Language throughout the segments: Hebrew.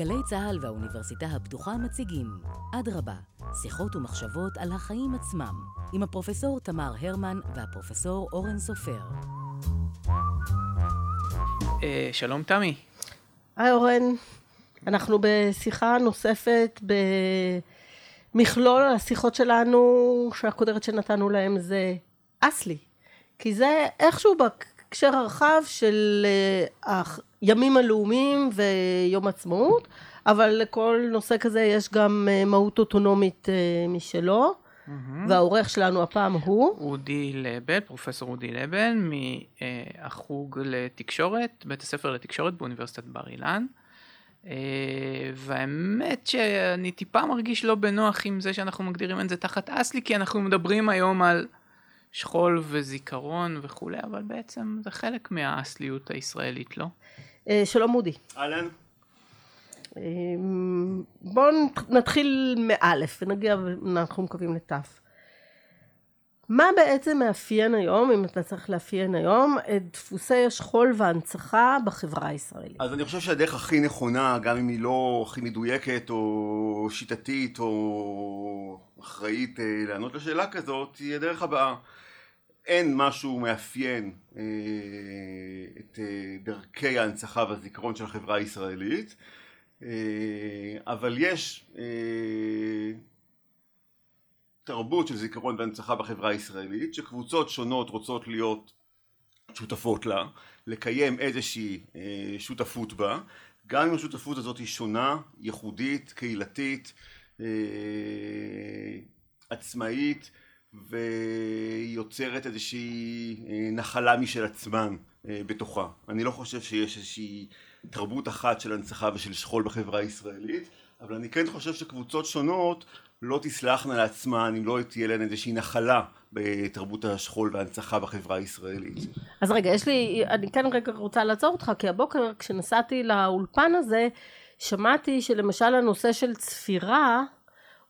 גלי צה"ל והאוניברסיטה הפתוחה מציגים אדרבה, שיחות ומחשבות על החיים עצמם, עם הפרופסור תמר הרמן והפרופסור אורן סופר. אה, שלום תמי. היי אורן, אנחנו בשיחה נוספת במכלול השיחות שלנו, שהכותרת שנתנו להם זה אסלי. כי זה איכשהו בהקשר הרחב של אה, הימים הלאומיים ויום עצמאות, אבל לכל נושא כזה יש גם אה, מהות אוטונומית אה, משלו. Mm-hmm. והעורך שלנו הפעם הוא? אודי לבל, פרופסור אודי לבל, מהחוג לתקשורת, בית הספר לתקשורת באוניברסיטת בר אילן. והאמת שאני טיפה מרגיש לא בנוח עם זה שאנחנו מגדירים את זה תחת אסלי, כי אנחנו מדברים היום על שכול וזיכרון וכולי, אבל בעצם זה חלק מהאסליות הישראלית, לא? אה, שלום אודי. אהלן. אה, בואו נתחיל מאלף ונגיע, אנחנו מקווים לתף. מה בעצם מאפיין היום, אם אתה צריך לאפיין היום, את דפוסי השכול וההנצחה בחברה הישראלית? אז אני חושב שהדרך הכי נכונה, גם אם היא לא הכי מדויקת או שיטתית או אחראית אה, לענות לשאלה כזאת, היא הדרך הבאה. אין משהו מאפיין אה, את אה, דרכי ההנצחה והזיכרון של החברה הישראלית, אה, אבל יש אה, תרבות של זיכרון והנצחה בחברה הישראלית, שקבוצות שונות רוצות להיות שותפות לה, לקיים איזושהי אה, שותפות בה, גם אם השותפות הזאת היא שונה, ייחודית, קהילתית, אה, עצמאית, והיא יוצרת איזושהי אה, נחלה משל עצמן אה, בתוכה. אני לא חושב שיש איזושהי תרבות אחת של הנצחה ושל שכול בחברה הישראלית, אבל אני כן חושב שקבוצות שונות לא תסלחנה לעצמן אם לא תהיה להן איזושהי נחלה בתרבות השכול וההנצחה בחברה הישראלית. אז רגע, יש לי, אני כן רגע רוצה לעצור אותך, כי הבוקר כשנסעתי לאולפן הזה, שמעתי שלמשל הנושא של צפירה,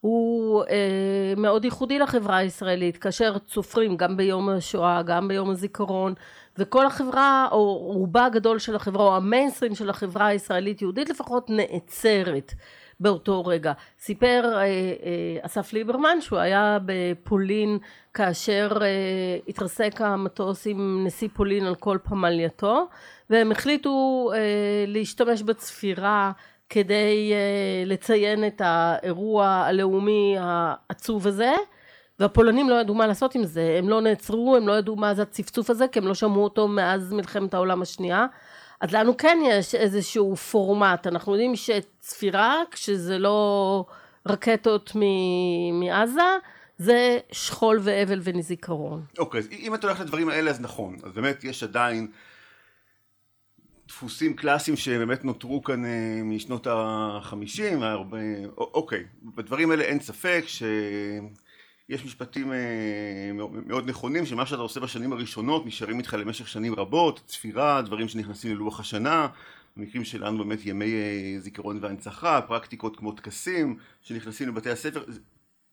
הוא אה, מאוד ייחודי לחברה הישראלית, כאשר צופרים גם ביום השואה, גם ביום הזיכרון, וכל החברה, או רובה הגדול של החברה, או המיינסטרים של החברה הישראלית יהודית לפחות, נעצרת באותו רגע. סיפר אה, אה, אסף ליברמן שהוא היה בפולין כאשר אה, התרסק המטוס עם נשיא פולין על כל פמלייתו, והם החליטו אה, להשתמש בצפירה כדי uh, לציין את האירוע הלאומי העצוב הזה. והפולנים לא ידעו מה לעשות עם זה. הם לא נעצרו הם לא ידעו מה זה הצפצוף הזה כי הם לא שמעו אותו מאז מלחמת העולם השנייה. אז לנו כן יש איזשהו פורמט. אנחנו יודעים שצפירה כשזה לא רקטות מעזה זה שכול ואבל ונזיכרון. אוקיי, okay, אז אם את הולכת לדברים האלה אז נכון, אז באמת יש עדיין דפוסים קלאסיים שבאמת נותרו כאן אה, משנות החמישים, אוקיי, בדברים האלה אין ספק שיש משפטים אה, מאוד נכונים שמה שאתה עושה בשנים הראשונות נשארים איתך למשך שנים רבות, צפירה, דברים שנכנסים ללוח השנה, במקרים שלנו באמת ימי אה, זיכרון והנצחה, פרקטיקות כמו טקסים שנכנסים לבתי הספר,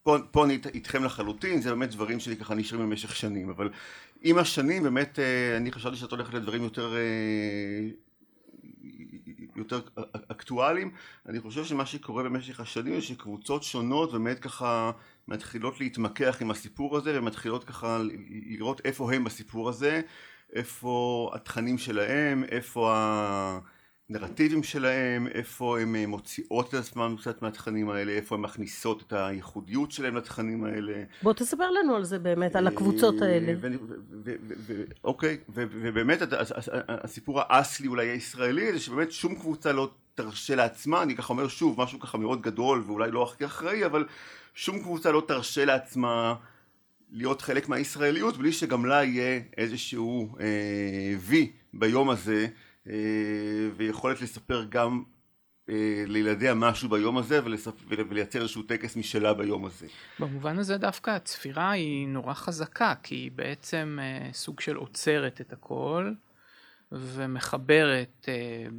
פה, פה אני איתכם לחלוטין, זה באמת דברים שלי ככה נשארים במשך שנים, אבל עם השנים באמת אני חשבתי שאת הולכת לדברים יותר יותר אקטואליים. אני חושב שמה שקורה במשך השנים זה שקבוצות שונות באמת ככה מתחילות להתמקח עם הסיפור הזה ומתחילות ככה לראות איפה הם בסיפור הזה, איפה התכנים שלהם, איפה ה... הנרטיבים שלהם, איפה הן אה, מוציאות את עצמם קצת מהתכנים האלה, איפה הן מכניסות את הייחודיות שלהם לתכנים האלה. בוא תספר לנו על זה באמת, על הקבוצות אה, האלה. אוקיי, ובאמת הסיפור האסלי אולי הישראלי זה שבאמת שום קבוצה לא תרשה לעצמה, אני ככה אומר שוב, משהו ככה מאוד גדול ואולי לא הכי אחראי, אבל שום קבוצה לא תרשה לעצמה להיות חלק מהישראליות בלי שגם לה יהיה איזשהו אה, וי ביום הזה. אה, ויכולת לספר גם אה, לילדיה משהו ביום הזה ולייצר איזשהו טקס משלה ביום הזה. במובן הזה דווקא הצפירה היא נורא חזקה כי היא בעצם אה, סוג של עוצרת את הכל ומחברת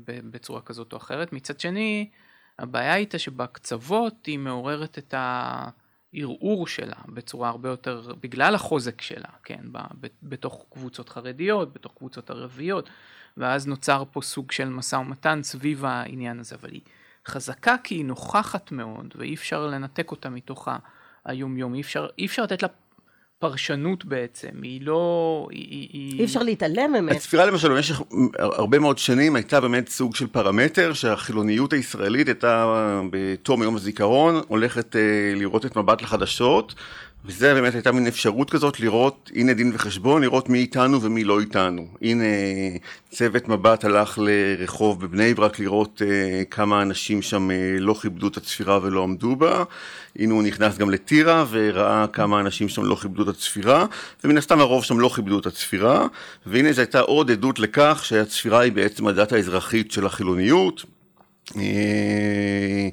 בצורה כזאת או אחרת. מצד שני הבעיה הייתה שבקצוות היא מעוררת את הערעור שלה בצורה הרבה יותר, בגלל החוזק שלה, כן, בתוך קבוצות חרדיות, בתוך קבוצות ערביות. ואז נוצר פה סוג של משא ומתן סביב העניין הזה, אבל היא חזקה כי היא נוכחת מאוד, ואי אפשר לנתק אותה מתוך היומיום, אי אפשר, אי אפשר לתת לה פרשנות בעצם, היא לא... היא... אי אפשר להתעלם ממנה. הצפירה למשל במשך הרבה מאוד שנים הייתה באמת סוג של פרמטר שהחילוניות הישראלית הייתה בתום יום הזיכרון הולכת אה, לראות את מבט לחדשות וזה באמת הייתה מין אפשרות כזאת לראות, הנה דין וחשבון, לראות מי איתנו ומי לא איתנו. הנה צוות מבט הלך לרחוב בבני ברק לראות uh, כמה אנשים שם uh, לא כיבדו את הצפירה ולא עמדו בה. הנה הוא נכנס גם לטירה וראה כמה אנשים שם לא כיבדו את הצפירה, ומן הסתם הרוב שם לא כיבדו את הצפירה. והנה זו הייתה עוד עדות לכך שהצפירה היא בעצם הדת האזרחית של החילוניות. אה,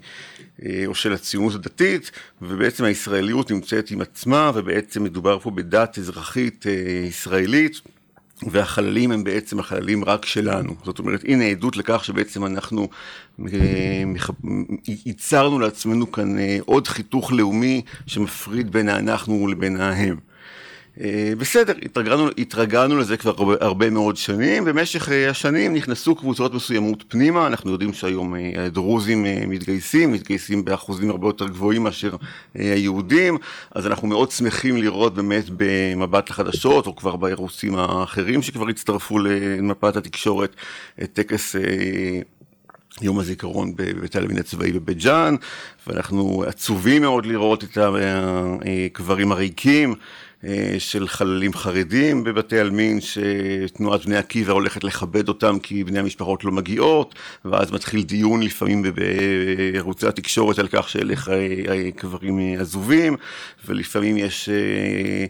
או של הציונות הדתית, ובעצם הישראליות נמצאת עם עצמה, ובעצם מדובר פה בדת אזרחית אה, ישראלית. והחללים הם בעצם החללים רק שלנו. זאת אומרת, הנה עדות לכך שבעצם אנחנו אה, ייצרנו לעצמנו כאן עוד חיתוך לאומי שמפריד בין האנחנו לבין ההם. אה, בסדר, התרגלנו, התרגלנו לזה כבר הרבה, הרבה מאוד שנים, במשך אה, השנים נכנסו קבוצות מסוימות פנימה, אנחנו יודעים שהיום אה, הדרוזים מתגייסים, מתגייסים באחוזים הרבה יותר גבוהים מאשר היהודים, אז אנחנו מאוד שמחים לראות באמת במבט לחדשות, או כבר בערוצים האחרים שכבר הצטרפו למפת התקשורת, את טקס יום הזיכרון בבית העלמין הצבאי בבית ג'אן, ואנחנו עצובים מאוד לראות את הקברים הריקים. אה, של חללים חרדים בבתי עלמין, שתנועת בני עקיבא הולכת לכבד אותם כי בני המשפחות לא מגיעות, ואז מתחיל דיון לפעמים בערוצי התקשורת על כך שאלה קברים עזובים, ולפעמים יש... אה,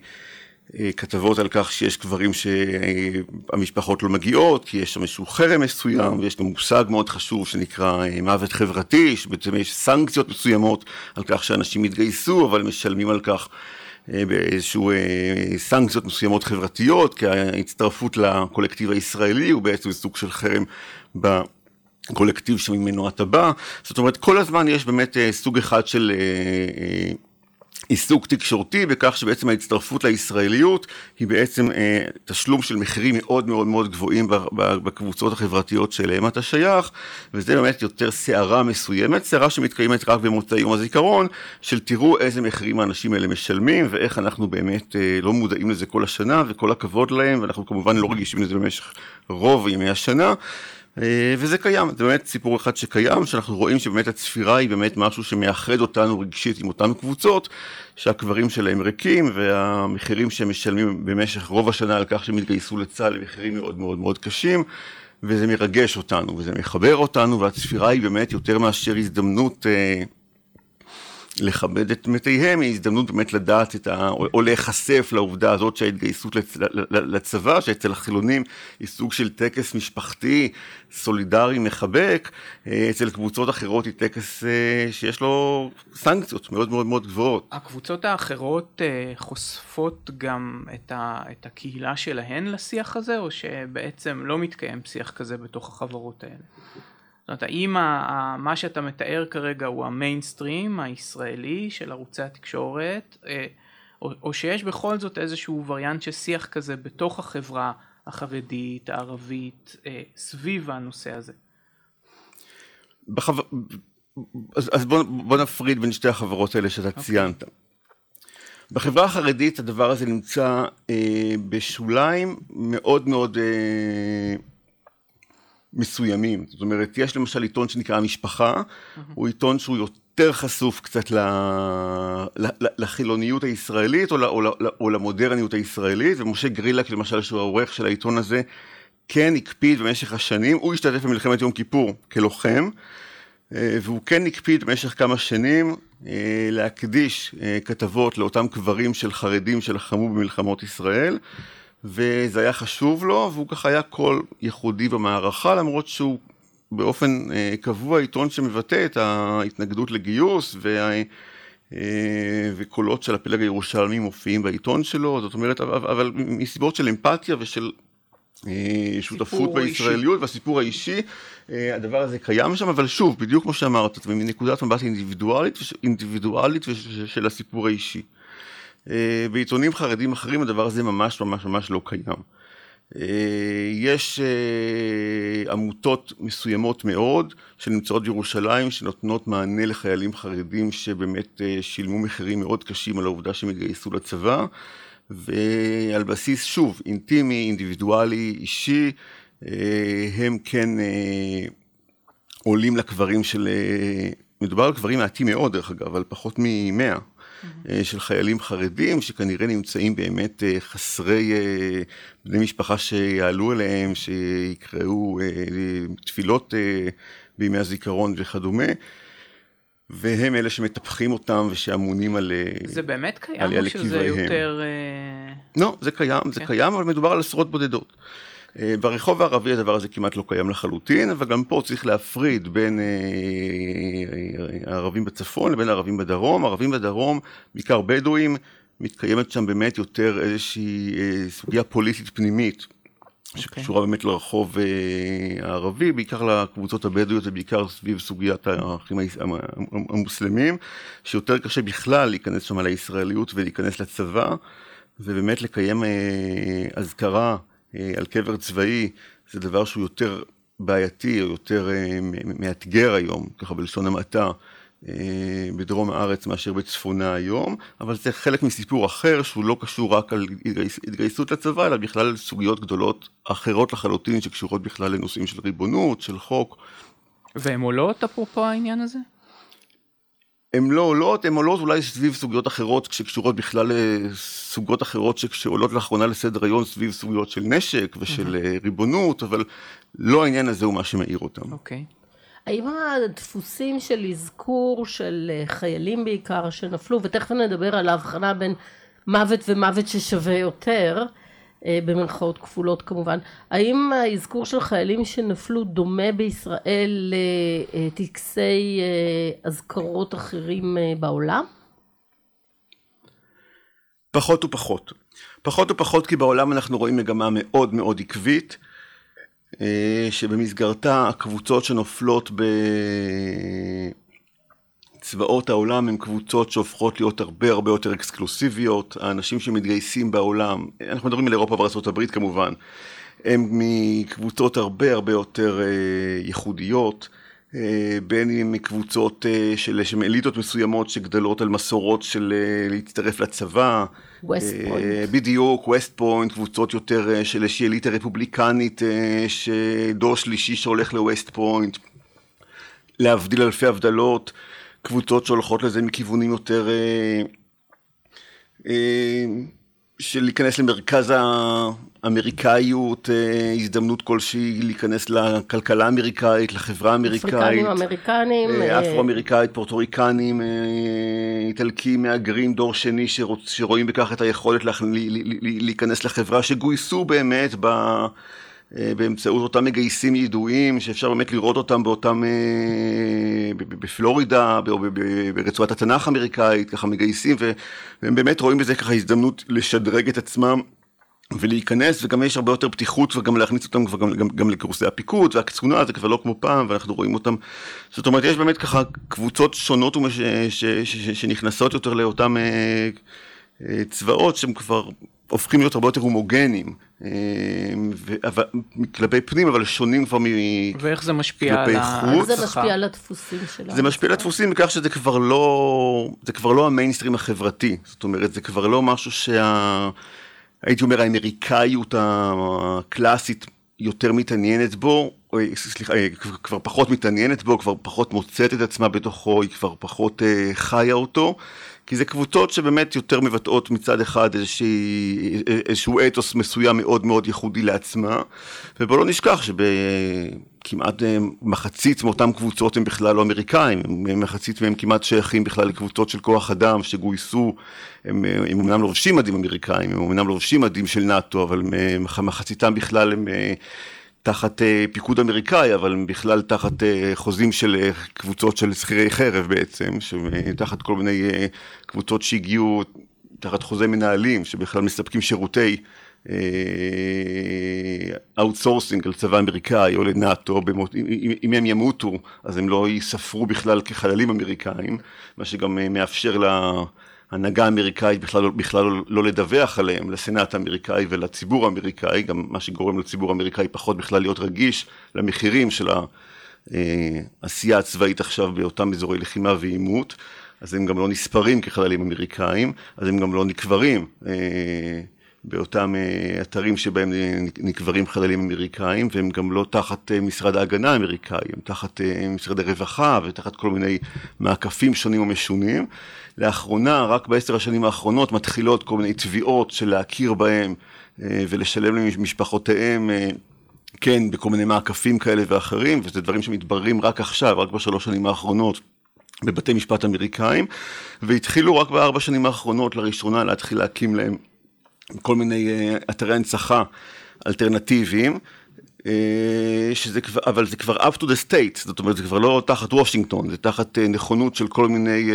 אה, כתבות על כך שיש קברים שהמשפחות לא מגיעות, כי יש שם איזשהו חרם מסוים, ויש גם מושג מאוד חשוב שנקרא מוות חברתי, שבעצם יש סנקציות מסוימות על כך שאנשים יתגייסו, אבל משלמים על כך אה, באיזשהו אה, סנקציות מסוימות חברתיות, כי ההצטרפות לקולקטיב הישראלי הוא בעצם סוג של חרם בקולקטיב שממנו אתה בא. זאת אומרת, כל הזמן יש באמת אה, סוג אחד של עיסוק תקשורתי בכך שבעצם ההצטרפות לישראליות היא בעצם אה, תשלום של מחירים מאוד מאוד מאוד גבוהים בקבוצות החברתיות שאליהם אתה שייך וזה באמת יותר סערה מסוימת, סערה שמתקיימת רק במוצאי יום הזיכרון של תראו איזה מחירים האנשים האלה משלמים ואיך אנחנו באמת אה, לא מודעים לזה כל השנה וכל הכבוד להם ואנחנו כמובן לא רגישים לזה במשך רוב ימי השנה וזה קיים, זה באמת סיפור אחד שקיים, שאנחנו רואים שבאמת הצפירה היא באמת משהו שמאחד אותנו רגשית עם אותן קבוצות, שהקברים שלהם ריקים והמחירים שהם משלמים במשך רוב השנה על כך שהם התגייסו לצה"ל הם מחירים מאוד מאוד מאוד קשים, וזה מרגש אותנו וזה מחבר אותנו, והצפירה היא באמת יותר מאשר הזדמנות אה, לכבד את מתיהם היא הזדמנות באמת לדעת את ה... או, להיחשף לעובדה הזאת שההתגייסות לצ... לצבא, שאצל החילונים היא סוג של טקס משפחתי, סולידרי, מחבק, אה, אצל קבוצות אחרות היא טקס אה, שיש לו סנקציות מאוד מאוד מאוד גבוהות. הקבוצות האחרות אה, חושפות גם את, ה... את הקהילה שלהן לשיח הזה, או שבעצם לא מתקיים שיח כזה בתוך החברות האלה? זאת אומרת, האם מה שאתה מתאר כרגע הוא המיינסטרים הישראלי של ערוצי התקשורת, אה, או, או שיש בכל זאת איזשהו וריאנט של שיח כזה בתוך החברה החרדית, הערבית, אה, סביב הנושא הזה? בחו... אז, אז בוא, בוא נפריד בין שתי החברות האלה שאתה okay. אוקיי. ציינת. בחברה החרדית הדבר הזה נמצא אה, בשוליים מאוד מאוד אה, מסוימים. זאת אומרת, יש למשל עיתון שנקרא המשפחה, mm-hmm. הוא עיתון שהוא יותר חשוף קצת ל... ל... לחילוניות הישראלית או, ל... או, ל... או למודרניות הישראלית, ומשה גרילק למשל, שהוא העורך של העיתון הזה, כן הקפיד במשך השנים, הוא השתתף במלחמת יום כיפור כלוחם, אה, והוא כן הקפיד במשך כמה שנים אה, להקדיש אה, כתבות לאותם קברים של חרדים שלחמו במלחמות ישראל. וזה היה חשוב לו, והוא ככה היה קול ייחודי במערכה, למרות שהוא באופן אה, קבוע עיתון שמבטא את ההתנגדות לגיוס, וה... אה, וקולות של הפלג הירושלמי מופיעים בעיתון שלו, זאת אומרת, אבל, אבל מסיבות של אמפתיה ושל אה, שותפות בישראליות אישי. והסיפור האישי, אה, הדבר הזה קיים שם, אבל שוב, בדיוק כמו שאמרת, מנקודת מבט אינדיבידואלית, אינדיבידואלית של הסיפור האישי. אה, בעיתונים חרדים אחרים הדבר הזה ממש ממש ממש לא קיים. אה, יש אה, עמותות מסוימות מאוד שנמצאות בירושלים שנותנות מענה לחיילים חרדים שבאמת שילמו מחירים מאוד קשים על העובדה שהם התגייסו לצבא ועל בסיס שוב אינטימי, אינדיבידואלי, אישי הם כן עולים לקברים של, מדובר על קברים מעטים מאוד דרך אגב, על פחות מ-100 של חיילים חרדים שכנראה נמצאים באמת אה, חסרי אה, בני משפחה שיעלו אליהם, שיקראו תפילות בימי הזיכרון וכדומה. והם אלה שמטפחים אותם ושאמונים על זה באמת קיים או שזה יותר... לא, זה קיים, זה כן. קיים, אבל מדובר על עשרות בודדות. אה, ברחוב הערבי הדבר הזה כמעט לא קיים לחלוטין, אבל גם פה צריך להפריד בין אה, אה, הערבים בצפון לבין הערבים בדרום. הערבים בדרום, בעיקר בדואים, מתקיימת שם באמת יותר איזושהי סוגיה פוליטית פנימית. Okay. אוקיי. שקשורה באמת לרחוב הערבי, בעיקר לקבוצות הבדואיות ובעיקר סביב סוגיית האחים המוסלמים, שיותר קשה בכלל להיכנס שם לישראליות ולהיכנס לצבא, ובאמת לקיים אזכרה על קבר צבאי זה דבר שהוא יותר בעייתי או יותר אה, מאתגר היום, ככה בלשון המעטה, אה, בדרום הארץ מאשר בצפונה היום, אבל זה חלק מסיפור אחר שהוא לא קשור רק על התגייסות לצבא, אלא בכלל סוגיות גדולות אחרות לחלוטין שקשורות בכלל לנושאים של ריבונות, של חוק. והן עולות אפרופו העניין הזה? הן לא עולות, הן עולות אולי סביב סוגיות אחרות שקשורות בכלל לסוגות אחרות שעולות לאחרונה לסדר היום סביב סוגיות של נשק ושל mm-hmm. ריבונות, אבל לא העניין הזה הוא מה שמאיר אותם. אוקיי. Okay. האם הדפוסים של אזכור של אה, חיילים בעיקר שנפלו, ותכף נדבר על ההבחנה בין מוות ומוות ששווה יותר, אה, במרכאות כפולות כמובן. האם האזכור של חיילים שנפלו דומה בישראל לטקסי אה, אזכרות אחרים אה, בעולם? פחות ופחות. פחות ופחות כי בעולם אנחנו רואים מגמה מאוד מאוד עקבית, שבמסגרתה הקבוצות שנופלות ב... צבאות העולם הם קבוצות שהופכות להיות הרבה הרבה יותר אקסקלוסיביות, האנשים שמתגייסים בעולם, אנחנו מדברים על אירופה וארה"ב כמובן, הם מקבוצות הרבה הרבה יותר אה, ייחודיות, אה, בין אם מקבוצות אה, של, של אליטות מסוימות שגדלות על מסורות של אה, להצטרף לצבא, ווסט פוינט. אה, בדיוק, ווסט פוינט, קבוצות יותר אה, של איזושהי אליטה רפובליקנית, אה, שדור שלישי שהולך לווסט פוינט, להבדיל אלפי הבדלות. קבוצות שהולכות לזה מכיוונים יותר אה, אה, של להיכנס למרכז האמריקאיות, אה, הזדמנות כלשהי להיכנס לכלכלה האמריקאית, לחברה האמריקאית. אפריקנים, אמריקנים. אה, אפרו-אמריקאית, פורטוריקנים, אה, איטלקים, מהגרים, דור שני שרוצ, שרואים בכך את היכולת לה, להיכנס לחברה, שגויסו באמת ב... אה, באמצעות אותם מגייסים ידועים שאפשר באמת לראות אותם באותם, אה, בפלורידה, ברצועת התנ"ך האמריקאית, ככה מגייסים, והם באמת רואים בזה ככה הזדמנות לשדרג את עצמם. ולהיכנס וגם יש הרבה יותר פתיחות וגם להכניס אותם כבר גם, גם, גם לקורסי הפיקוד והקצונה זה כבר לא כמו פעם ואנחנו רואים אותם זאת אומרת יש באמת ככה קבוצות שונות ומש, ש, ש, ש, שנכנסות יותר לאותם אה, צבאות שהם כבר הופכים להיות הרבה יותר הומוגנים, אה, כלפי פנים, אבל שונים כבר מכלפי חוץ. ואיך זה משפיע על ה... איך זה משפיע על הדפוסים שלנו? זה משפיע על הדפוסים בכך שזה כבר לא, זה כבר לא המיינסטרים החברתי. זאת אומרת, זה כבר לא משהו שה... הייתי אומר, האמריקאיות הקלאסית יותר מתעניינת בו, או, סליחה, אה, כבר פחות מתעניינת בו, כבר פחות מוצאת את עצמה בתוכו, היא כבר פחות אה, חיה אותו. כי זה קבוצות שבאמת יותר מבטאות מצד אחד איזושהי, איזשהו אתוס מסוים מאוד מאוד ייחודי לעצמה, ובואו לא נשכח שבכמעט אה, מחצית מאותן קבוצות הם בכלל לא אמריקאים, מחצית מהם כמעט שייכים בכלל לקבוצות של כוח אדם שגויסו, הם, הם אמנם לובשים מדים אמריקאים, הם אמנם לובשים מדים של נאט"ו, אבל מחציתם בכלל הם תחת אה, פיקוד אמריקאי, אבל בכלל תחת אה, חוזים של אה, קבוצות של שכירי חרב בעצם, תחת כל מיני קבוצות שהגיעו תחת חוזי מנהלים, שבכלל מספקים שירותי outsourcing על צבא אמריקאי או לנאט"ו, אם הם ימותו אז הם לא ייספרו בכלל כחללים אמריקאים, מה שגם מאפשר ההנהגה האמריקאית בכלל, בכלל לא לדווח עליהם לסנאט האמריקאי ולציבור האמריקאי, גם מה שגורם לציבור האמריקאי פחות בכלל להיות רגיש למחירים של העשייה הצבאית עכשיו באותם אזורי לחימה ועימות, אז הם גם לא נספרים כחללים אמריקאים, אז הם גם לא נקברים. באותם אה, אתרים שבהם נקברים חללים אמריקאים, והם גם לא תחת אה, משרד ההגנה האמריקאי, הם תחת אה, משרד הרווחה ותחת כל מיני מעקפים שונים ומשונים. לאחרונה, רק בעשר השנים האחרונות, מתחילות כל מיני תביעות של להכיר בהם ולשלם למשפחותיהם. כן, בכל מיני מעקפים כאלה ואחרים, וזה דברים שמתבררים רק עכשיו, רק בשלוש שנים האחרונות. בבתי משפט אמריקאים, והתחילו רק בארבע שנים האחרונות לראשונה להתחיל להקים להם כל מיני אה, אתרי הנצחה אלטרנטיביים, אה, שזה כבר, אבל זה כבר up to the state, זאת אומרת זה כבר לא תחת וושינגטון, זה תחת אה, נכונות של כל מיני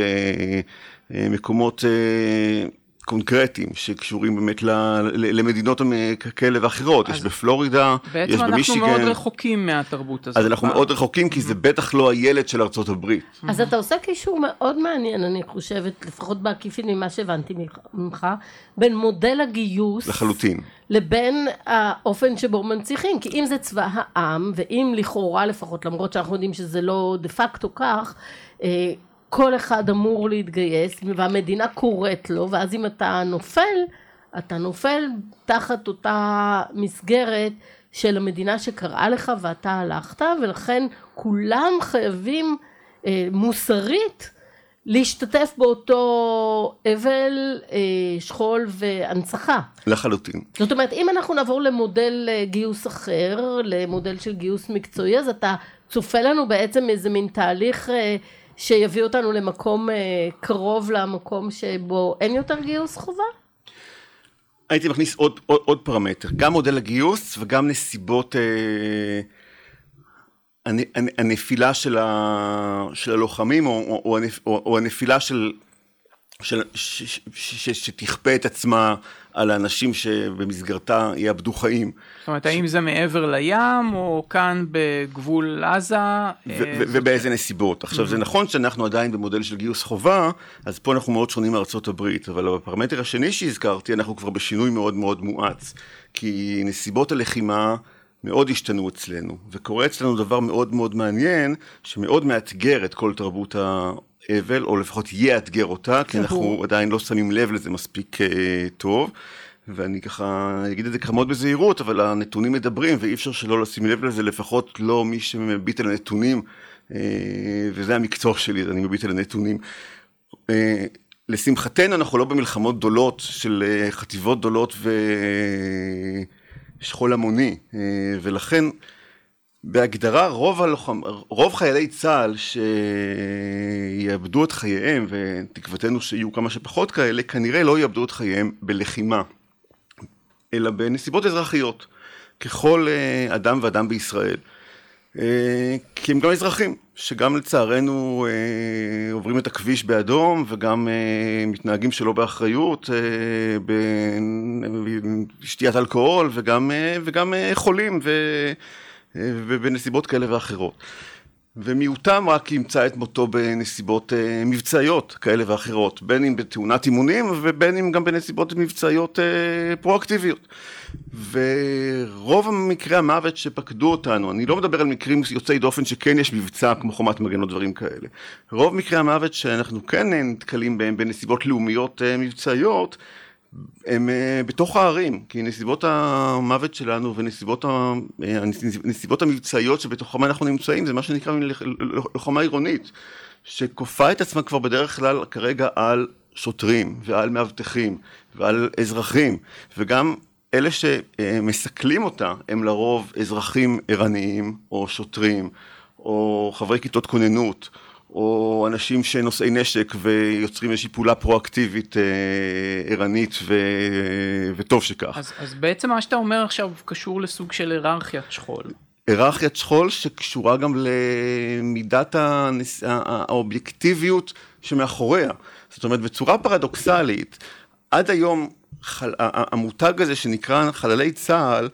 מקומות קונקרטיים שקשורים באמת למדינות כאלה ואחרות, יש בפלורידה, יש במישיגן. בעצם אנחנו מאוד רחוקים מהתרבות הזאת. אז אנחנו מאוד רחוקים כי זה בטח לא הילד של ארצות הברית. אז אתה עושה קישור מאוד מעניין, אני חושבת, לפחות בעקיפין ממה שהבנתי ממך, בין מודל הגיוס. לחלוטין. לבין האופן שבו מנציחים, כי אם זה צבא העם, ואם לכאורה לפחות, למרות שאנחנו יודעים שזה לא דה פקטו כך, אה, כל אחד אמור להתגייס והמדינה קוראת לו ואז אם אתה נופל אתה נופל תחת אותה מסגרת של המדינה שקראה לך ואתה הלכת ולכן כולם חייבים אה, מוסרית להשתתף באותו אבל, אה, שכול והנצחה. לחלוטין. זאת אומרת אם אנחנו נעבור למודל אה, גיוס אחר, למודל של גיוס מקצועי אז אתה צופה לנו בעצם איזה מין תהליך אה, שיביא אותנו למקום אה, קרוב למקום שבו אין יותר גיוס חובה? הייתי מכניס עוד, עוד, עוד פרמטר, גם מודל הגיוס וגם נסיבות אה, הנפילה של, ה, של הלוחמים או, או, או, או הנפילה של של, ש, ש, ש, שתכפה את עצמה על האנשים שבמסגרתה יאבדו חיים. זאת אומרת, ש... האם זה מעבר לים, או כאן בגבול עזה? ו- ו- ובאיזה נסיבות. עכשיו, זה נכון שאנחנו עדיין במודל של גיוס חובה, אז פה אנחנו מאוד שונים מארצות הברית, אבל בפרמטר השני שהזכרתי, אנחנו כבר בשינוי מאוד מאוד מואץ. כי נסיבות הלחימה... מאוד השתנו אצלנו, וקורה אצלנו דבר מאוד מאוד מעניין, שמאוד מאתגר את כל תרבות אבל, או לפחות יאתגר אותה, כי אנחנו עדיין לא שמים לב לזה מספיק uh, טוב. ואני ככה אגיד את זה ככה מאוד בזהירות, אבל הנתונים מדברים ואי אפשר שלא לשים לב לזה, לפחות לא מי שמביט על הנתונים, uh, וזה המקצוע שלי, אני מביט על הנתונים. Uh, לשמחתנו אנחנו לא במלחמות גדולות של חטיבות גדולות ושכול המוני, ולכן בהגדרה רוב, הלוחם, רוב חיילי צה"ל שיאבדו את חייהם, ותקוותנו שיהיו כמה שפחות כאלה, כנראה לא יאבדו את חייהם בלחימה, אלא בנסיבות אזרחיות, ככל אה, אדם ואדם בישראל. אה, כי הם גם אזרחים, שגם לצערנו אה, עוברים את הכביש באדום וגם מתנהגים שלא באחריות, בשתיית אלכוהול וגם, וגם חולים ו... ובנסיבות כאלה ואחרות. ומיעוטם רק ימצא את מותו בנסיבות uh, מבצעיות כאלה ואחרות, בין אם בתאונת אימונים ובין אם גם בנסיבות מבצעיות uh, פרואקטיביות. ורוב מקרי המוות שפקדו אותנו, אני לא מדבר על מקרים יוצאי דופן שכן יש מבצע כמו חומת מגן או דברים כאלה, רוב מקרי המוות שאנחנו כן נתקלים בהם בנסיבות לאומיות uh, מבצעיות, הם uh, בתוך הערים, כי נסיבות המוות שלנו ונסיבות ה, uh, המבצעיות שבתוכם אנחנו נמצאים זה מה שנקרא לוחמה עירונית, שכופה את עצמה כבר בדרך כלל כרגע על שוטרים ועל מאבטחים ועל אזרחים וגם אלה שמסכלים אותה הם לרוב אזרחים ערניים או שוטרים או חברי כיתות כוננות או אנשים שנושאי נשק ויוצרים איזושהי פעולה פרואקטיבית אה, ערנית ו... וטוב שכך. אז, אז בעצם מה שאתה אומר עכשיו קשור לסוג של היררכיית שכול. היררכיית שכול שקשורה גם למידת הנס... האובייקטיביות שמאחוריה. זאת אומרת בצורה פרדוקסלית, עד היום חל... המותג הזה שנקרא חללי צה"ל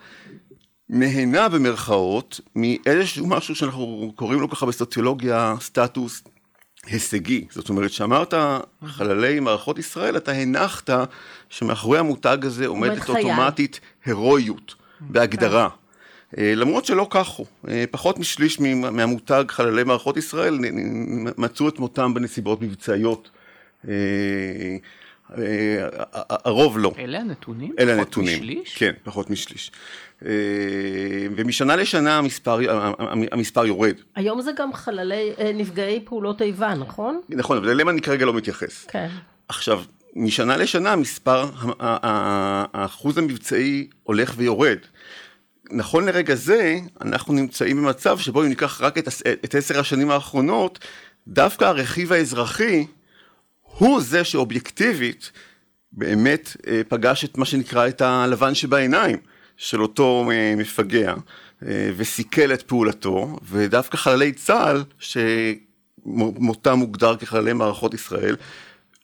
נהנה במרכאות מאיזשהו משהו שאנחנו קוראים לו ככה בסוציולוגיה סטטוס הישגי. זאת אומרת, שאמרת חללי מערכות ישראל, אתה הנחת שמאחורי המותג הזה עומדת. אוטומטית הירואיות, בהגדרה. אה, למרות שלא כך הוא, אה, פחות משליש מהמותג חללי מערכות ישראל מצאו את מותם בנסיבות מבצעיות. אה, אה, הרוב לא. אלה הנתונים? אלה פחות הנתונים. משליש? כן, פחות משליש. אה, ומשנה לשנה המספר, המספר יורד. היום זה גם חללי, נפגעי פעולות איבה, נכון? נכון, אבל אליהם אני כרגע לא מתייחס. כן. עכשיו, משנה לשנה המספר, האחוז המבצעי הולך ויורד. נכון לרגע זה, אנחנו נמצאים במצב שבו אם ניקח רק את עשר השנים האחרונות, דווקא הרכיב האזרחי הוא זה שאובייקטיבית באמת אה, פגש את מה שנקרא את הלבן שבעיניים של אותו אה, מפגע אה, וסיכל את פעולתו, ודווקא חללי צה"ל, שמותם מוגדר כחללי מערכות ישראל,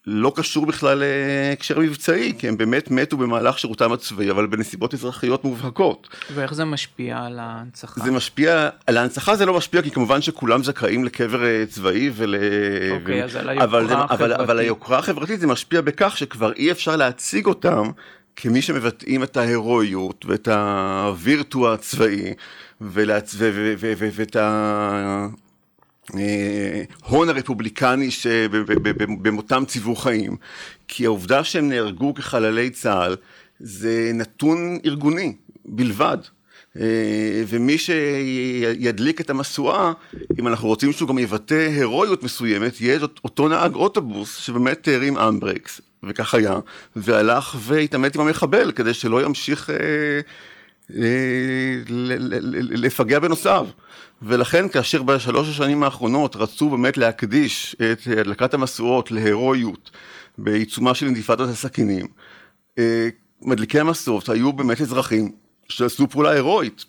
לא קשור בכלל להקשר מבצעי, כי הם באמת מתו במהלך שירותם הצבאי, אבל בנסיבות אזרחיות מובהקות. ואיך זה משפיע על ההנצחה? זה משפיע, על ההנצחה זה לא משפיע, כי כמובן שכולם זכאים לקבר אה, צבאי ול... אוקיי, ו... אז על היוקרה אבל, זה, אבל, החברתית. אבל היוקרה החברתית זה משפיע בכך שכבר אי אפשר להציג אותם כמי שמבטאים את ההירואיות ואת הווירטואר הצבאי ולהצ... ו... ו... ו... ו... ואת ה... אה, הרפובליקני שבמותם ציוו חיים, כי העובדה שהם נהרגו כחללי צה"ל זה נתון ארגוני בלבד. אה, ומי שידליק את המשואה, אם אנחנו רוצים שהוא גם יבטא הירואיות מסוימת, יהיה אותו נהג אוטובוס שבאמת הרים אמברקס, וכך היה, והלך והתעמת עם המחבל כדי שלא ימשיך אה, לפגע בנוסעיו. ולכן כאשר בשלוש השנים האחרונות רצו באמת להקדיש את הדלקת המשואות להירואיות בעיצומה של אינתיפאדת הסכינים, אה, מדליקי המשואות היו באמת אזרחים שעשו פעולה הירואית.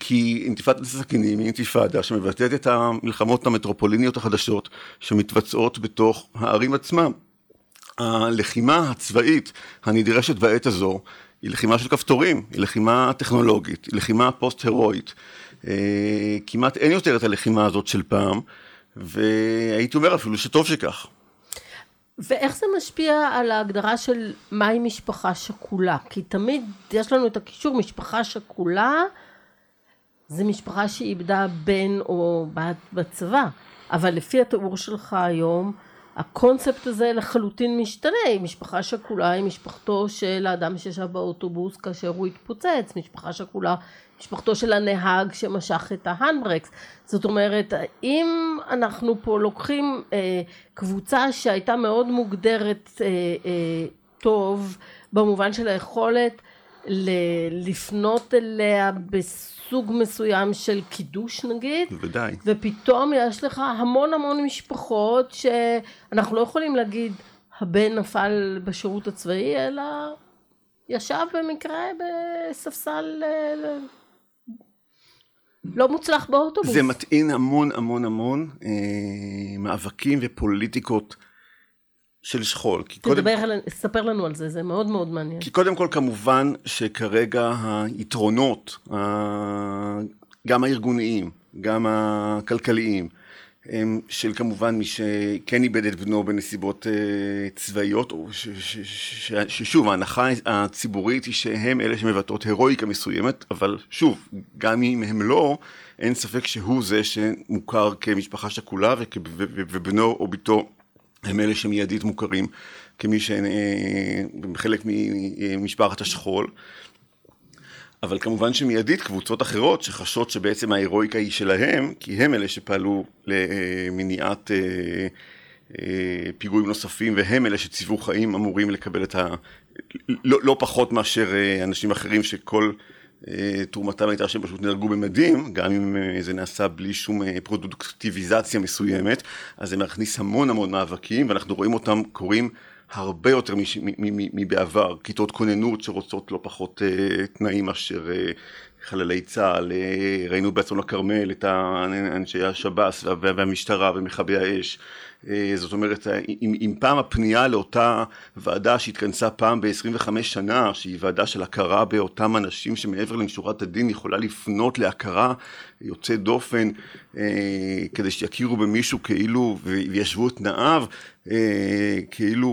כי אינתיפאדת הסכינים היא אינתיפאדה שמבטאת את המלחמות המטרופוליניות החדשות שמתבצעות בתוך הערים עצמם. הלחימה הצבאית הנדרשת בעת הזו היא לחימה של כפתורים, היא לחימה טכנולוגית, היא לחימה פוסט-הירואית. אה, כמעט אין יותר את הלחימה הזאת של פעם, והייתי אומר אפילו שטוב שכך. ואיך זה משפיע על ההגדרה של מהי משפחה שכולה? כי תמיד יש לנו את הקישור משפחה שכולה, זה משפחה שאיבדה בן או בת בצבא, אבל לפי התיאור שלך היום, הקונספט הזה לחלוטין משתנה, משפחה שכולה היא משפחתו של האדם שישב באוטובוס כאשר הוא התפוצץ, משפחה שכולה משפחתו של הנהג שמשך את ההנדברקס. זאת אומרת, אם אנחנו פה לוקחים אה, קבוצה שהייתה מאוד מוגדרת אה, אה, טוב במובן של היכולת ל- לפנות אליה בסוג מסוים של קידוש נגיד, בוודאי. ופתאום יש לך המון המון משפחות שאנחנו לא יכולים להגיד הבן נפל בשירות הצבאי, אלא ישב במקרה בספסל אה, לא מוצלח באוטובוס. זה מטעין המון המון המון אה, מאבקים ופוליטיקות של שכול. כי קודם, תדבר, על- ספר לנו על זה, זה מאוד מאוד מעניין. כי קודם כל כמובן שכרגע היתרונות, גם הארגוניים, גם הכלכליים, הם של כמובן מי שכן איבד את בנו בנסיבות אה, צבאיות, או ש- ש- ש- ששוב ההנחה הציבורית היא שהם אלה שמבטאות הירואיקה מסוימת, אבל שוב, גם אם הם לא, אין ספק שהוא זה שמוכר כמשפחה שכולה ובנו או בתו הם אלה שמיידית מוכרים כמי שהם אה, חלק ממשפחת השכול. אבל כמובן שמיידית קבוצות אחרות שחשות שבעצם ההירואיקה היא שלהם, כי הם אלה שפעלו למניעת אה, אה, פיגועים נוספים והם אלה שציוו חיים אמורים לקבל את ה... לא, לא פחות מאשר אנשים אחרים שכל תרומתם הייתה שהם פשוט נהרגו במדים, גם אם אה, זה נעשה בלי שום אה, פרודוקטיביזציה מסוימת, אז זה מכניס המון המון מאבקים ואנחנו רואים אותם קורים הרבה יותר מבעבר, כיתות כוננות שרוצות לא פחות אה, תנאים מאשר אה, חללי צה"ל, אה, ראינו באסון הכרמל את אנשי השב"ס והמשטרה ומכבי האש, אה, זאת אומרת, אם, אם פעם הפנייה לאותה ועדה שהתכנסה פעם ב-25 שנה, שהיא ועדה של הכרה באותם אנשים שמעבר למשורת הדין יכולה לפנות להכרה יוצא דופן אה, כדי שיכירו במישהו כאילו וישבו את תנאיו אה, כאילו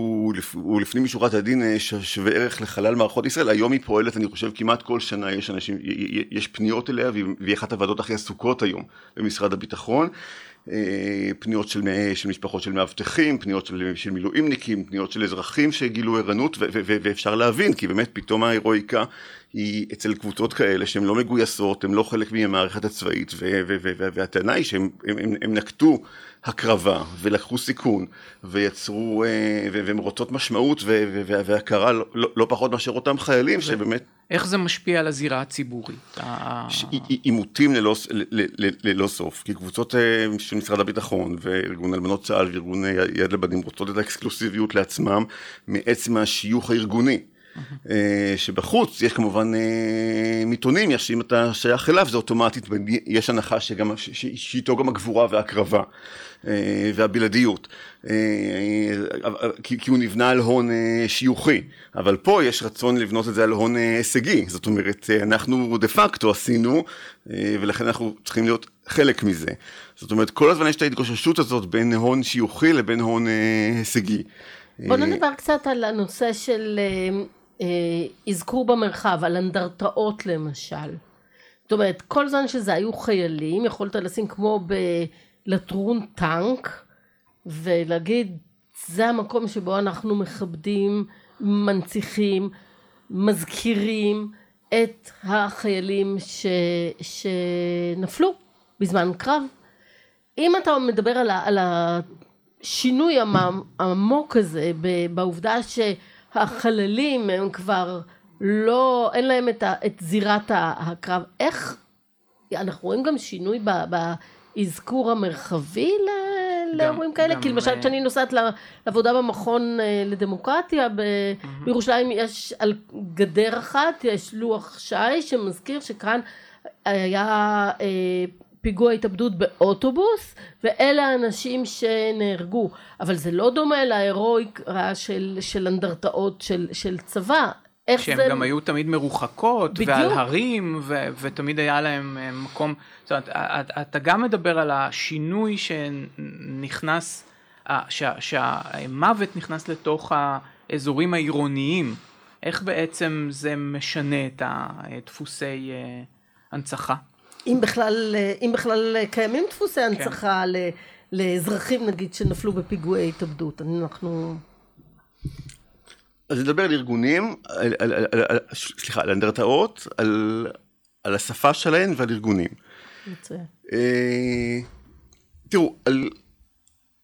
הוא לפנים משורת הדין אה, שווה ערך לחלל מערכות ישראל, היום היא פועלת אני חושב כמעט כל שנה יש אנשים, יש פניות אליה והיא אחת הוועדות הכי עסוקות היום במשרד הביטחון. אה, פניות של, של משפחות של מאבטחים, פניות של, של מילואימניקים, פניות של אזרחים שגילו ערנות ואפשר להבין כי באמת פתאום ההירואיקה היא אצל קבוצות כאלה שהן לא מגויסות, הן לא חלק מהמערכת הצבאית והטענה היא שהם הם, הם, הם נקטו הקרבה ולקחו סיכון ויצרו אה, והן רוצות משמעות והכרה לא, לא, לא פחות מאשר אותם חיילים שבאמת איך זה משפיע על הזירה הציבורית? עימותים ללא, ללא סוף, כי קבוצות אה, של משרד הביטחון וארגון אלמנות צה"ל וארגון יד לבנים רוצות את האקסקלוסיביות לעצמם מעצם השיוך הארגוני. אה, שבחוץ יש כמובן מיתונים, שאם אתה שייך אליו זה אוטומטית, יש הנחה שגם, שאיתו גם הגבורה וההקרבה. אה, והבלעדיות, אה, כי הוא נבנה על הון אה, שיוכי, אבל פה יש רצון לבנות את זה על הון הישגי, זאת אומרת אנחנו דה פקטו עשינו ולכן אנחנו צריכים להיות חלק מזה, זאת אומרת כל הזמן יש את ההתגוששות הזאת בין הון שיוכי לבין הון הישגי. בוא נדבר קצת על הנושא של אזכור במרחב, על אנדרטאות למשל. זאת אומרת, כל זמן שזה היו חיילים, יכולת לשים כמו ב... לטרון טנק ולהגיד זה המקום שבו אנחנו מכבדים, מנציחים, מזכירים את החיילים ש, שנפלו בזמן קרב. אם אתה מדבר על, ה, על השינוי העמוק הזה בעובדה שהחללים הם כבר לא, אין להם את, ה, את זירת הקרב, איך, אנחנו רואים גם שינוי ב, ב, האזכור המרחבי לאירועים כאלה? כי למשל אה, כשאני נוסעת לעבודה במכון אה, לדמוקרטיה בירושלים יש על גדר אחת, יש לוח שי שמזכיר שכאן היה אה, פיגוע התאבדות באוטובוס ואלה האנשים שנהרגו אבל זה לא דומה להירואיקה של, של אנדרטאות של, של צבא איך שהן זה... גם היו תמיד מרוחקות, בדיוק. ועל הרים, ו- ותמיד היה להם אה, מקום, זאת אומרת, אתה גם מדבר על השינוי שנכנס, שה- שהמוות נכנס לתוך האזורים העירוניים, איך בעצם זה משנה את הדפוסי אה, הנצחה? אם בכלל, אם בכלל קיימים דפוסי כן. הנצחה כן. לאזרחים נגיד שנפלו בפיגועי התאבדות, אנחנו... אז נדבר על ארגונים, על, על, על, על, סליחה, על אנדרטאות, על, על השפה שלהן ועל ארגונים. מצוין. אה, תראו, על,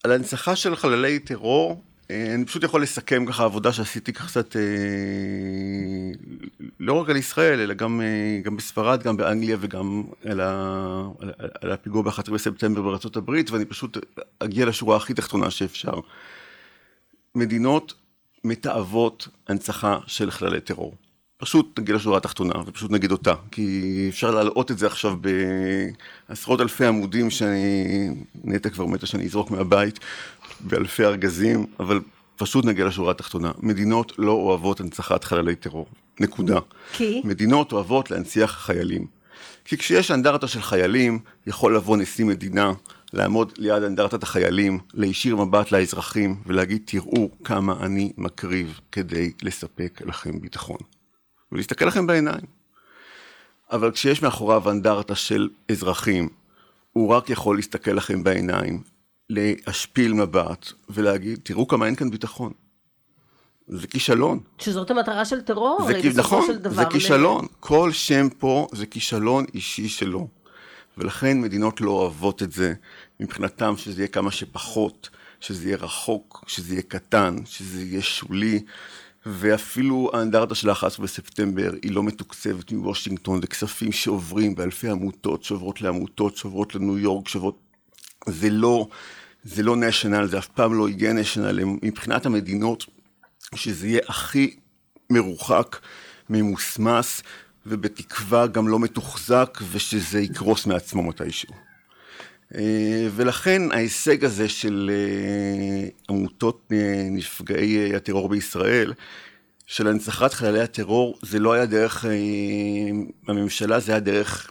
על הנצחה של חללי טרור, אני פשוט יכול לסכם ככה עבודה שעשיתי קצת, אה, לא רק על ישראל, אלא גם, אה, גם בספרד, גם באנגליה וגם על, ה, על, על הפיגוע ב-11 בספטמבר הברית, ואני פשוט אגיע לשורה הכי תחתונה שאפשר. מדינות מתעבות הנצחה של חללי טרור. פשוט נגיד לשורה התחתונה ופשוט נגיד אותה, כי אפשר להלאות את זה עכשיו בעשרות אלפי עמודים שאני, נטע כבר מתה שאני אזרוק מהבית, באלפי ארגזים, אבל פשוט נגיע לשורה התחתונה. מדינות לא אוהבות הנצחת חללי טרור, נקודה. כי? מדינות אוהבות להנציח חיילים. כי כשיש אנדרטה של חיילים, יכול לבוא נשיא מדינה לעמוד ליד אנדרטת החיילים, להישיר מבט לאזרחים ולהגיד תראו כמה אני מקריב כדי לספק לכם ביטחון. ולהסתכל לכם בעיניים. אבל כשיש מאחוריו אנדרטה של אזרחים, הוא רק יכול להסתכל לכם בעיניים, להשפיל מבט ולהגיד תראו כמה אין כאן ביטחון. זה כישלון. שזאת המטרה של טרור, זה כ... נכון, זה כישלון. ל... כל שם פה זה כישלון אישי שלו. ולכן מדינות לא אוהבות את זה, מבחינתם שזה יהיה כמה שפחות, שזה יהיה רחוק, שזה יהיה קטן, שזה יהיה שולי, ואפילו האנדרטה של ה-11 בספטמבר היא לא מתוקצבת מוושינגטון, זה כספים שעוברים באלפי עמותות, שעוברות לעמותות, שעוברות לניו יורק, שעוברות... זה לא, זה לא national, זה אף פעם לא יהיה national, מבחינת המדינות, שזה יהיה הכי מרוחק, ממוסמס, ובתקווה גם לא מתוחזק ושזה יקרוס מעצמו מתישהו. אה, ולכן ההישג הזה של אה, עמותות אה, נפגעי הטרור בישראל, של הנצחת חללי הטרור, זה לא היה דרך הממשלה, זה היה דרך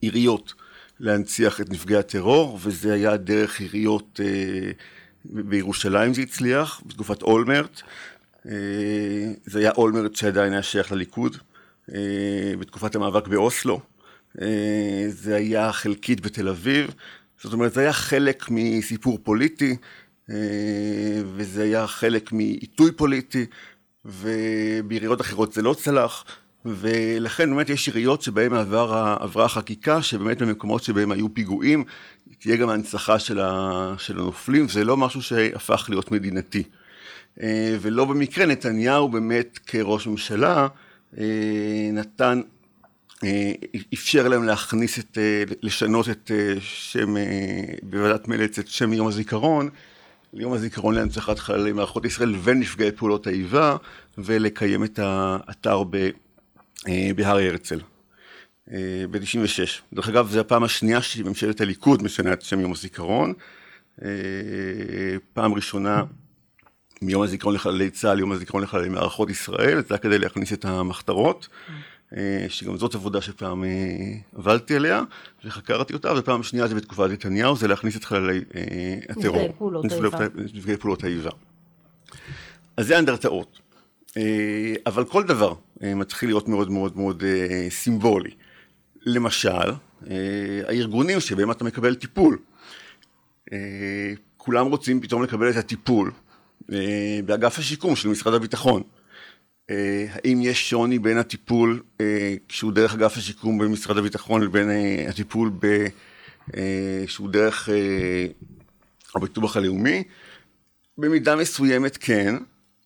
עיריות להנציח את נפגעי הטרור, וזה היה דרך עיריות בירושלים זה הצליח, בתקופת אולמרט. זה היה אולמרט שעדיין היה שייך לליכוד, בתקופת המאבק באוסלו. אה, זה היה חלקית בתל אביב, זאת אומרת זה היה חלק מסיפור פוליטי אה, וזה היה חלק מעיתוי פוליטי ובעיריות אחרות זה לא צלח ולכן באמת יש עיריות שבהן עבר, עברה החקיקה שבאמת במקומות שבהם היו פיגועים תהיה גם הנצחה של, ה, של הנופלים, זה לא משהו שהפך להיות מדינתי. אה, ולא במקרה נתניהו באמת כראש ממשלה נתן אה, אפשר להם להכניס את, אה, לשנות את אה, שם, בוועדת מלץ את שם יום הזיכרון, ליום הזיכרון להנצחת חללי מערכות ישראל ונפגעי פעולות האיבה, ולקיים את האתר ב, בהר הרצל. ב-96. דרך אגב, זו הפעם השנייה שממשלת הליכוד משנה את שם יום הזיכרון. פעם ראשונה מיום הזיכרון לחללי צה"ל, יום הזיכרון לחללי מערכות ישראל, זה היה כדי להכניס את המחתרות. אה, שגם זאת עבודה שפעם אה, עבדתי עליה וחקרתי אותה, ופעם שנייה זה בתקופת נתניהו, זה להכניס את חללי אה, הטרור. נפגעי פעולות האיבה. אז זה אנדרטאות. אבל כל דבר מתחיל להיות מאוד מאוד מאוד סימבולי. למשל, הארגונים שבהם אתה מקבל טיפול. כולם רוצים פתאום לקבל את הטיפול באגף השיקום של משרד הביטחון. אה, האם יש שוני בין הטיפול אה, כשהוא דרך אגף השיקום במשרד הביטחון לבין אה, הטיפול ב... שהוא דרך הביטוח הלאומי? במידה מסוימת כן,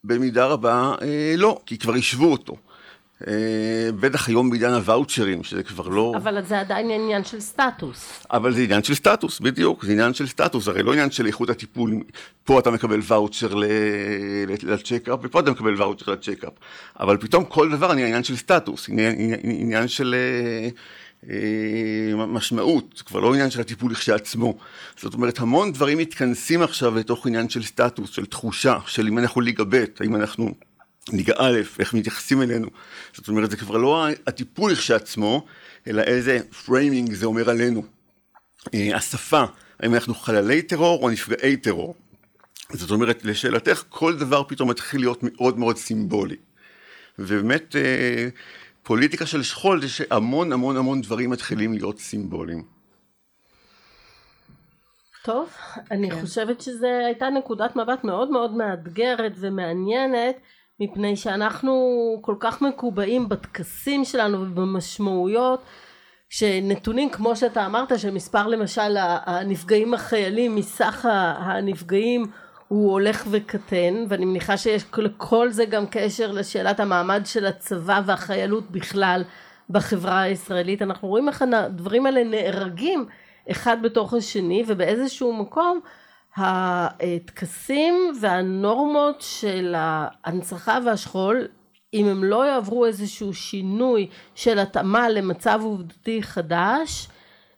במידה רבה לא, כי כבר השוו אותו. אה, בטח היום בעידן הוואוצ'רים, שזה כבר לא... אבל זה עדיין עניין של סטטוס. אבל זה עניין של סטטוס, בדיוק, זה עניין של סטטוס, הרי לא עניין של איכות הטיפול, פה אתה מקבל ואוצ'ר ל checkup, ופה אתה מקבל ואוצ'ר ל checkup, אבל פתאום כל דבר עניין של סטטוס, עניין, עניין של אה, אה, משמעות, כבר לא עניין של הטיפול לכשעצמו. זאת אומרת, המון דברים מתכנסים עכשיו לתוך עניין של סטטוס, של תחושה, של אם אנחנו ליגה ב', האם אנחנו... ליגה א', איך מתייחסים אלינו. זאת אומרת, זה כבר לא הטיפול כשעצמו, אלא איזה framing זה אומר עלינו. אה, השפה, האם אנחנו חללי טרור או נפגעי טרור. זאת אומרת, לשאלתך, כל דבר פתאום מתחיל להיות מאוד מאוד סימבולי. ובאמת, אה, פוליטיקה של שכול זה שהמון המון המון דברים מתחילים להיות סימבוליים. טוב, אני כן. חושבת שזו הייתה נקודת מבט מאוד מאוד מאתגרת ומעניינת. מפני שאנחנו כל כך מקובעים בטקסים שלנו ובמשמעויות שנתונים כמו שאתה אמרת שמספר למשל הנפגעים החיילים מסך הנפגעים הוא הולך וקטן ואני מניחה שיש לכל זה גם קשר לשאלת המעמד של הצבא והחיילות בכלל בחברה הישראלית. אנחנו רואים איך הדברים האלה נהרגים אחד בתוך השני ובאיזשהו מקום הטקסים והנורמות של ההנצחה והשכול אם הם לא יעברו איזשהו שינוי של התאמה למצב עובדתי חדש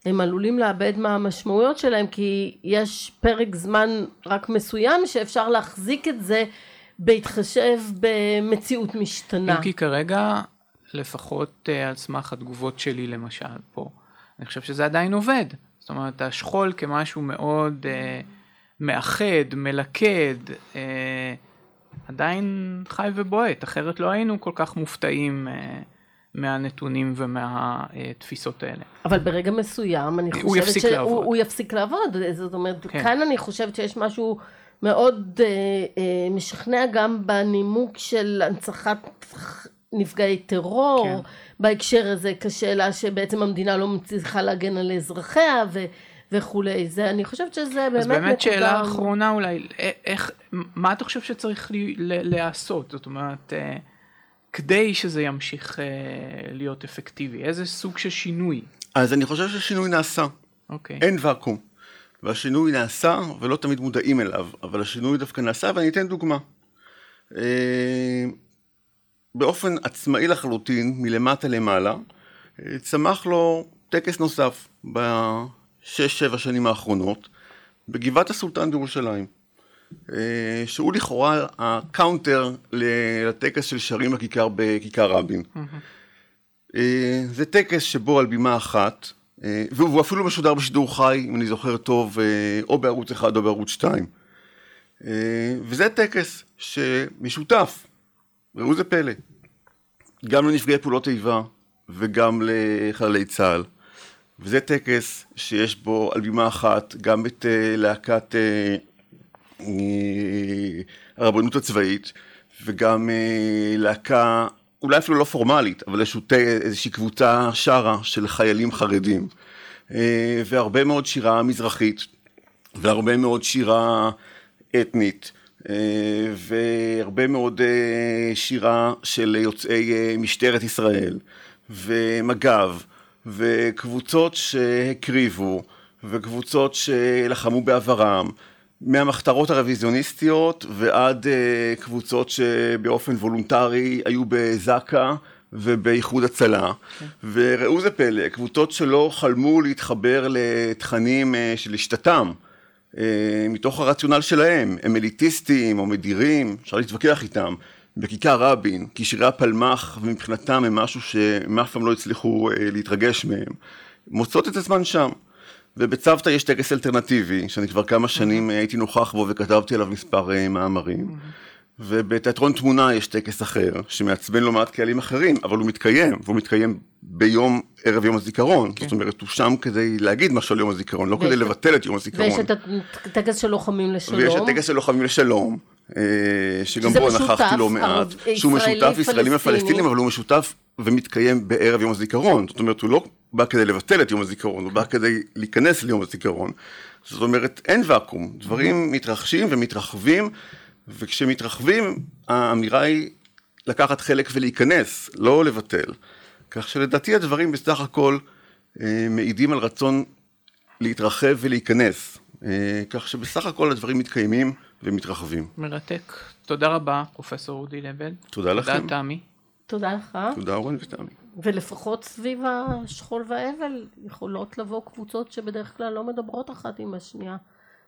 הם עלולים לאבד מהמשמעויות שלהם כי יש פרק זמן רק מסוים שאפשר להחזיק את זה בהתחשב במציאות משתנה. אם כי כרגע לפחות אה, על סמך התגובות שלי למשל פה אני חושב שזה עדיין עובד זאת אומרת השכול כמשהו מאוד uh, מאחד, מלכד, אה, עדיין חי ובועט, אחרת לא היינו כל כך מופתעים אה, מהנתונים ומהתפיסות האלה. אבל ברגע מסוים אני חושבת יפסיק שהוא לעבוד. הוא יפסיק לעבוד, זאת אומרת, כן. כאן אני חושבת שיש משהו מאוד אה, אה, משכנע גם בנימוק של הנצחת נפגעי טרור, כן. בהקשר הזה כשאלה שבעצם המדינה לא מצליחה להגן על אזרחיה, ו... וכולי. זה, אני חושבת שזה באמת נקודה... אז באמת נקודה... שאלה אחרונה אולי, איך, מה אתה חושב שצריך להיעשות? זאת אומרת, אה, כדי שזה ימשיך אה, להיות אפקטיבי, איזה סוג של שינוי? אז אני חושב שהשינוי נעשה. אוקיי. אין ואקום. והשינוי נעשה ולא תמיד מודעים אליו, אבל השינוי דווקא נעשה ואני אתן דוגמה. אה, באופן עצמאי לחלוטין, מלמטה למעלה, אה, צמח לו טקס נוסף בשש-שבע שנים האחרונות, בבריכת הסולטן בירושלים, שהוא לכאורה ה counter לטקס של שרים בכיכר בכיכר רבין. אה, זה טקס שבו על בימה אחת, והוא אפילו משודר בשידור חי, אם אני זוכר טוב, או בערוץ אחד או בערוץ שתיים. וזה טקס שמשותף, ראו זה פלא, גם לנפגעי פעולות איבה וגם לחללי צה"ל. וזה טקס שיש בו על בימה אחת גם את להקת הרבנות הצבאית וגם uh, להקה אולי אפילו לא פורמלית, אבל איזושהי קבוצה שרה של חיילים חרדים. Uh, והרבה מאוד שירה מזרחית והרבה מאוד שירה אתנית. והרבה מאוד שירה של יוצאי משטרת ישראל ומג"ב וקבוצות שהקריבו וקבוצות שלחמו בעברם מהמחתרות הרוויזיוניסטיות ועד uh, קבוצות שבאופן וולונטרי היו בזק"א ובאיחוד הצלה okay. כן. וראו זה פלא, קבוצות שלא חלמו להתחבר לתכנים uh, של השתתם uh, מתוך הרציונל שלהם, הם אליטיסטים או מדירים, אפשר להתווכח איתם בכיכר רבין, כי שירי הפלמ"ח ומבחינתם הם משהו שהם אף פעם לא הצליחו אה, להתרגש מהם, מוצאות את הזמן שם. ובצוותא יש טקס אלטרנטיבי, שאני כבר כמה שנים אה, הייתי נוכח בו וכתבתי עליו מספר אה, מאמרים. ובתיאטרון תמונה יש טקס אחר, שמעצבן לא מעט קהלים אחרים, אבל הוא מתקיים, והוא מתקיים ביום, ערב יום הזיכרון. כן. זאת אומרת, הוא שם כדי להגיד משהו על יום הזיכרון, לא כדי לבטל את יום הזיכרון. ויש את הטקס של לוחמים לשלום. ויש את הטקס של לוחמים לשלום, אה, שגם בו נכחתי לא מעט, שהוא משותף ישראלים ופלסטינים, אבל הוא משותף ומתקיים בערב יום הזיכרון. זאת אומרת, הוא לא בא כדי לבטל את יום הזיכרון, הוא בא כדי להיכנס ליום הזיכרון. זאת אומרת, אין ואקום, דברים מתרחשים ומתרחבים. וכשמתרחבים, האמירה היא לקחת חלק ולהיכנס, לא לבטל. כך שלדעתי הדברים בסך הכל אה, מעידים על רצון להתרחב ולהיכנס. אה, כך שבסך הכל הדברים מתקיימים ומתרחבים. מרתק. תודה רבה, פרופסור אודי לבל. תודה לכם. תודה, תמי. תודה לך. תודה אורן ותמי. ולפחות סביב השכול והאבל יכולות לבוא קבוצות שבדרך כלל לא מדברות אחת עם השנייה.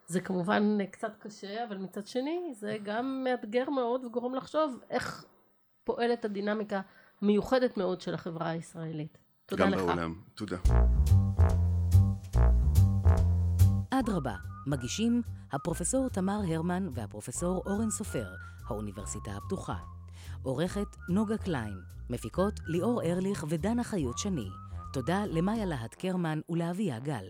זה כמובן קצת קשה, אבל מצד שני זה גם מאתגר מאוד וגורם לחשוב איך פועלת הדינמיקה המיוחדת מאוד של החברה הישראלית. תודה גם לך. גם בעולם. תודה. אדרבה, מגישים הפרופסור תמר הרמן והפרופסור אורן סופר, האוניברסיטה הפתוחה. עורכת נוגה קליין, מפיקות ליאור ארליך ודנה חיות שני. תודה למאיה להט קרמן ולאביה גל.